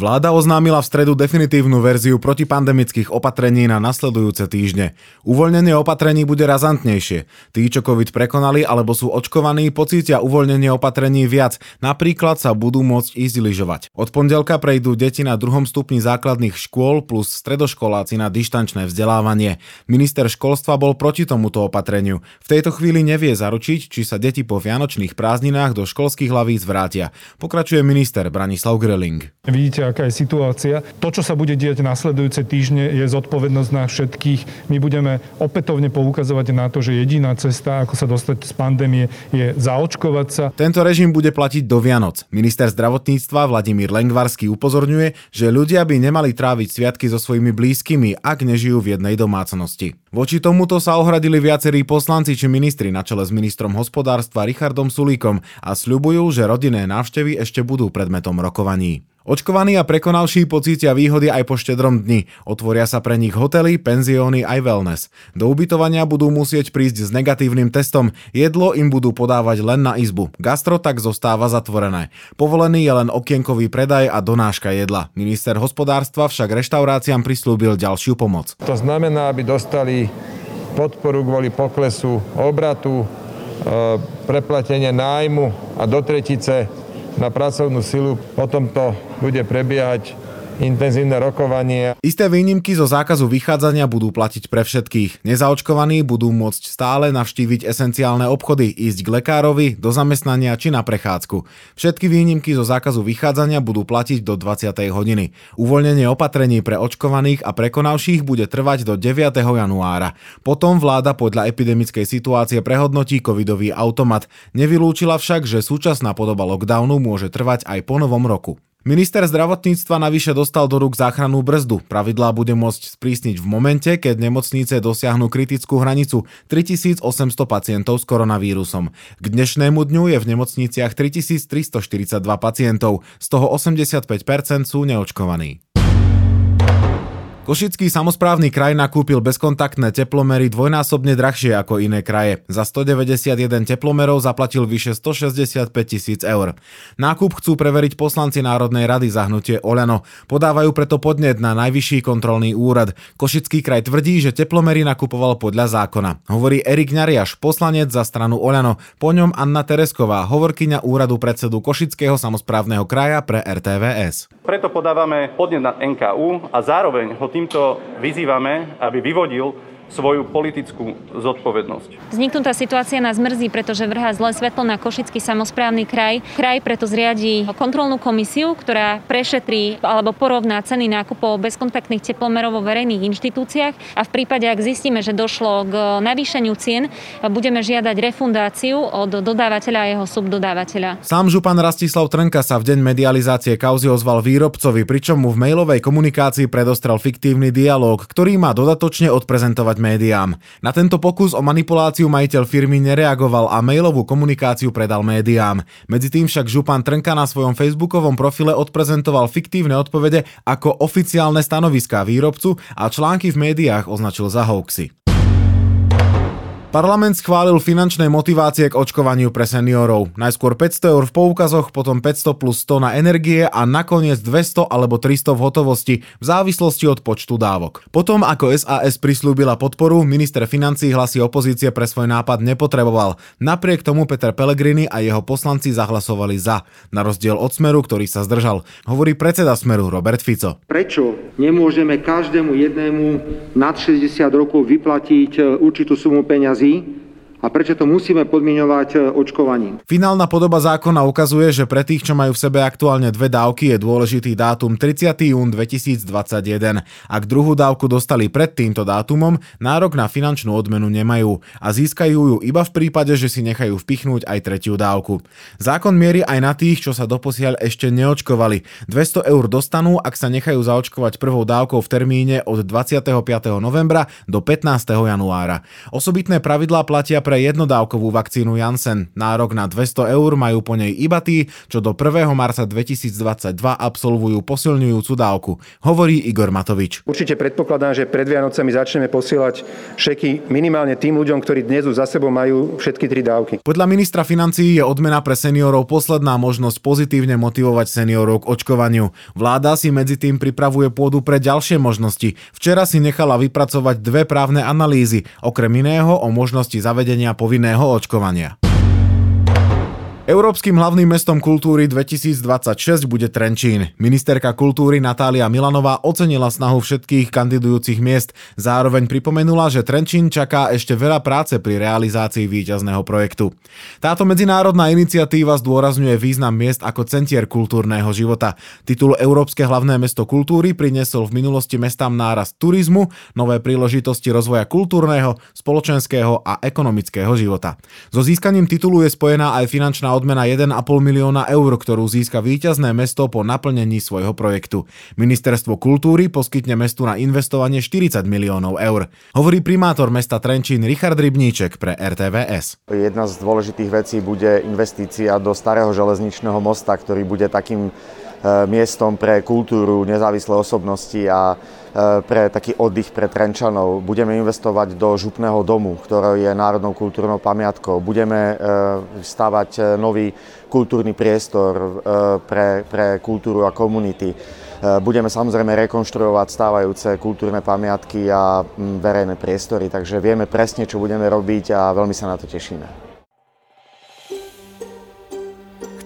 Vláda oznámila v stredu definitívnu verziu protipandemických opatrení na nasledujúce týždne. Uvoľnenie opatrení bude razantnejšie. Tí, čo COVID prekonali alebo sú očkovaní, pocítia uvoľnenie opatrení viac. Napríklad sa budú môcť ísť lyžovať. Od pondelka prejdú deti na druhom stupni základných škôl plus stredoškoláci na dištančné vzdelávanie. Minister školstva bol proti tomuto opatreniu. V tejto chvíli nevie zaručiť, či sa deti po vianočných prázdninách do školských hlavíc vrátia. Pokračuje minister Branislav Greling. Vidíte, aká je situácia. To, čo sa bude diať nasledujúce týždne, je zodpovednosť na všetkých. My budeme opätovne poukazovať na to, že jediná cesta, ako sa dostať z pandémie, je zaočkovať sa. Tento režim bude platiť do Vianoc. Minister zdravotníctva Vladimír Lengvarský upozorňuje, že ľudia by nemali tráviť sviatky so svojimi blízkymi, ak nežijú v jednej domácnosti. Voči tomuto sa ohradili viacerí poslanci či ministri na čele s ministrom hospodárstva Richardom Sulíkom a sľubujú, že rodinné návštevy ešte budú predmetom rokovaní. Očkovaní a prekonalší pocítia výhody aj po štedrom dni. Otvoria sa pre nich hotely, penzióny aj wellness. Do ubytovania budú musieť prísť s negatívnym testom. Jedlo im budú podávať len na izbu. Gastro tak zostáva zatvorené. Povolený je len okienkový predaj a donáška jedla. Minister hospodárstva však reštauráciám prislúbil ďalšiu pomoc. To znamená, aby dostali podporu kvôli poklesu obratu, e, preplatenie nájmu a do tretice na pracovnú silu. Potom to bude prebiehať intenzívne rokovanie. Isté výnimky zo zákazu vychádzania budú platiť pre všetkých. Nezaočkovaní budú môcť stále navštíviť esenciálne obchody, ísť k lekárovi, do zamestnania či na prechádzku. Všetky výnimky zo zákazu vychádzania budú platiť do 20. hodiny. Uvoľnenie opatrení pre očkovaných a prekonavších bude trvať do 9. januára. Potom vláda podľa epidemickej situácie prehodnotí covidový automat. Nevylúčila však, že súčasná podoba lockdownu môže trvať aj po novom roku. Minister zdravotníctva navyše dostal do rúk záchrannú brzdu. Pravidlá bude môcť sprísniť v momente, keď nemocnice dosiahnu kritickú hranicu 3800 pacientov s koronavírusom. K dnešnému dňu je v nemocniciach 3342 pacientov, z toho 85% sú neočkovaní. Košický samozprávny kraj nakúpil bezkontaktné teplomery dvojnásobne drahšie ako iné kraje. Za 191 teplomerov zaplatil vyše 165 tisíc eur. Nákup chcú preveriť poslanci Národnej rady za hnutie Oľano. Podávajú preto podnet na najvyšší kontrolný úrad. Košický kraj tvrdí, že teplomery nakupoval podľa zákona. Hovorí Erik Ňariaš, poslanec za stranu Oľano. Po ňom Anna Teresková, hovorkyňa úradu predsedu Košického samozprávneho kraja pre RTVS. Preto podávame podnet na NKU a zároveň ho tým týmto vyzývame, aby vyvodil svoju politickú zodpovednosť. Vzniknutá situácia nás mrzí, pretože vrhá zlé svetlo na Košický samozprávny kraj. Kraj preto zriadí kontrolnú komisiu, ktorá prešetrí alebo porovná ceny nákupov bezkontaktných teplomerov vo verejných inštitúciách a v prípade, ak zistíme, že došlo k navýšeniu cien, budeme žiadať refundáciu od dodávateľa a jeho subdodávateľa. Sám župan Rastislav Trnka sa v deň medializácie kauzy ozval výrobcovi, pričom mu v mailovej komunikácii predostrel fiktívny dialog, ktorý má dodatočne odprezentovať médiám. Na tento pokus o manipuláciu majiteľ firmy nereagoval a mailovú komunikáciu predal médiám. Medzi tým však župan Trnka na svojom facebookovom profile odprezentoval fiktívne odpovede ako oficiálne stanoviská výrobcu a články v médiách označil za hoaxy. Parlament schválil finančné motivácie k očkovaniu pre seniorov. Najskôr 500 eur v poukazoch, potom 500 plus 100 na energie a nakoniec 200 alebo 300 v hotovosti v závislosti od počtu dávok. Potom, ako SAS prislúbila podporu, minister financí hlasy opozície pre svoj nápad nepotreboval. Napriek tomu Peter Pellegrini a jeho poslanci zahlasovali za, na rozdiel od Smeru, ktorý sa zdržal. Hovorí predseda Smeru Robert Fico. Prečo nemôžeme každému jednému nad 60 rokov vyplatiť e, určitú sumu peňazí peňazí a prečo to musíme podmienovať e, očkovaním. Finálna podoba zákona ukazuje, že pre tých, čo majú v sebe aktuálne dve dávky, je dôležitý dátum 30. jún 2021. Ak druhú dávku dostali pred týmto dátumom, nárok na finančnú odmenu nemajú a získajú ju iba v prípade, že si nechajú vpichnúť aj tretiu dávku. Zákon mierí aj na tých, čo sa doposiaľ ešte neočkovali. 200 eur dostanú, ak sa nechajú zaočkovať prvou dávkou v termíne od 25. novembra do 15. januára. Osobitné pravidlá platia pre pre jednodávkovú vakcínu Janssen. Nárok na 200 eur majú po nej iba tí, čo do 1. marca 2022 absolvujú posilňujúcu dávku, hovorí Igor Matovič. Určite predpokladám, že pred Vianocami začneme posielať šeky minimálne tým ľuďom, ktorí dnes už za sebou majú všetky tri dávky. Podľa ministra financií je odmena pre seniorov posledná možnosť pozitívne motivovať seniorov k očkovaniu. Vláda si medzi tým pripravuje pôdu pre ďalšie možnosti. Včera si nechala vypracovať dve právne analýzy, okrem iného o možnosti povinného očkovania. Európskym hlavným mestom kultúry 2026 bude Trenčín. Ministerka kultúry Natália Milanová ocenila snahu všetkých kandidujúcich miest. Zároveň pripomenula, že Trenčín čaká ešte veľa práce pri realizácii víťazného projektu. Táto medzinárodná iniciatíva zdôrazňuje význam miest ako centier kultúrneho života. Titul Európske hlavné mesto kultúry priniesol v minulosti mestám nárast turizmu, nové príležitosti rozvoja kultúrneho, spoločenského a ekonomického života. So získaním titulu je spojená aj finančná odmena 1,5 milióna eur, ktorú získa víťazné mesto po naplnení svojho projektu. Ministerstvo kultúry poskytne mestu na investovanie 40 miliónov eur. Hovorí primátor mesta Trenčín Richard Rybníček pre RTVS. Jedna z dôležitých vecí bude investícia do starého železničného mosta, ktorý bude takým miestom pre kultúru, nezávislé osobnosti a pre taký oddych pre Trenčanov. Budeme investovať do župného domu, ktorý je národnou kultúrnou pamiatkou. Budeme stavať nový kultúrny priestor pre, pre kultúru a komunity. Budeme samozrejme rekonštruovať stávajúce kultúrne pamiatky a verejné priestory, takže vieme presne, čo budeme robiť a veľmi sa na to tešíme.